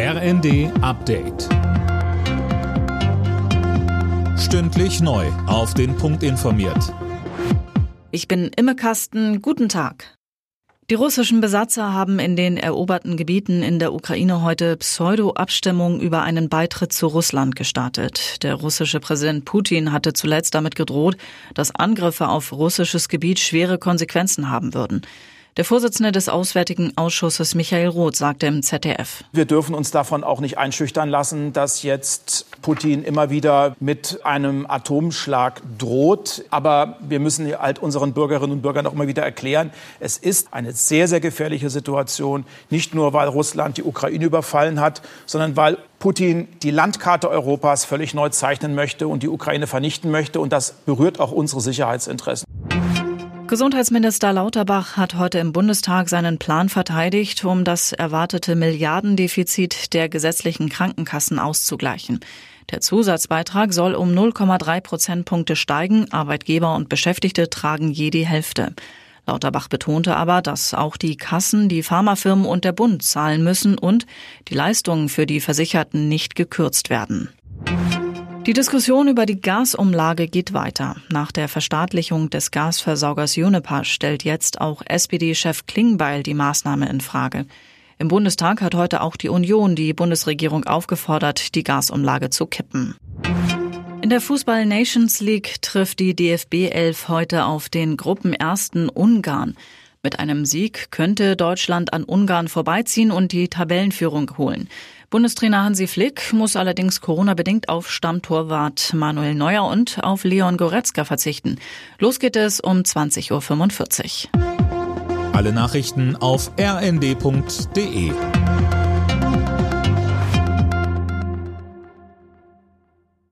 RND Update. Stündlich neu. Auf den Punkt informiert. Ich bin Imme Kasten. Guten Tag. Die russischen Besatzer haben in den eroberten Gebieten in der Ukraine heute Pseudo-Abstimmung über einen Beitritt zu Russland gestartet. Der russische Präsident Putin hatte zuletzt damit gedroht, dass Angriffe auf russisches Gebiet schwere Konsequenzen haben würden. Der Vorsitzende des Auswärtigen Ausschusses Michael Roth sagte im ZDF. Wir dürfen uns davon auch nicht einschüchtern lassen, dass jetzt Putin immer wieder mit einem Atomschlag droht. Aber wir müssen halt unseren Bürgerinnen und Bürgern auch immer wieder erklären, es ist eine sehr, sehr gefährliche Situation. Nicht nur, weil Russland die Ukraine überfallen hat, sondern weil Putin die Landkarte Europas völlig neu zeichnen möchte und die Ukraine vernichten möchte. Und das berührt auch unsere Sicherheitsinteressen. Gesundheitsminister Lauterbach hat heute im Bundestag seinen Plan verteidigt, um das erwartete Milliardendefizit der gesetzlichen Krankenkassen auszugleichen. Der Zusatzbeitrag soll um 0,3 Prozentpunkte steigen. Arbeitgeber und Beschäftigte tragen je die Hälfte. Lauterbach betonte aber, dass auch die Kassen, die Pharmafirmen und der Bund zahlen müssen und die Leistungen für die Versicherten nicht gekürzt werden. Die Diskussion über die Gasumlage geht weiter. Nach der Verstaatlichung des Gasversorgers Uniper stellt jetzt auch SPD-Chef Klingbeil die Maßnahme in Frage. Im Bundestag hat heute auch die Union die Bundesregierung aufgefordert, die Gasumlage zu kippen. In der Fußball Nations League trifft die DFB 11 heute auf den Gruppenersten Ungarn. Mit einem Sieg könnte Deutschland an Ungarn vorbeiziehen und die Tabellenführung holen. Bundestrainer Hansi Flick muss allerdings Corona-bedingt auf Stammtorwart Manuel Neuer und auf Leon Goretzka verzichten. Los geht es um 20.45 Uhr. Alle Nachrichten auf rnd.de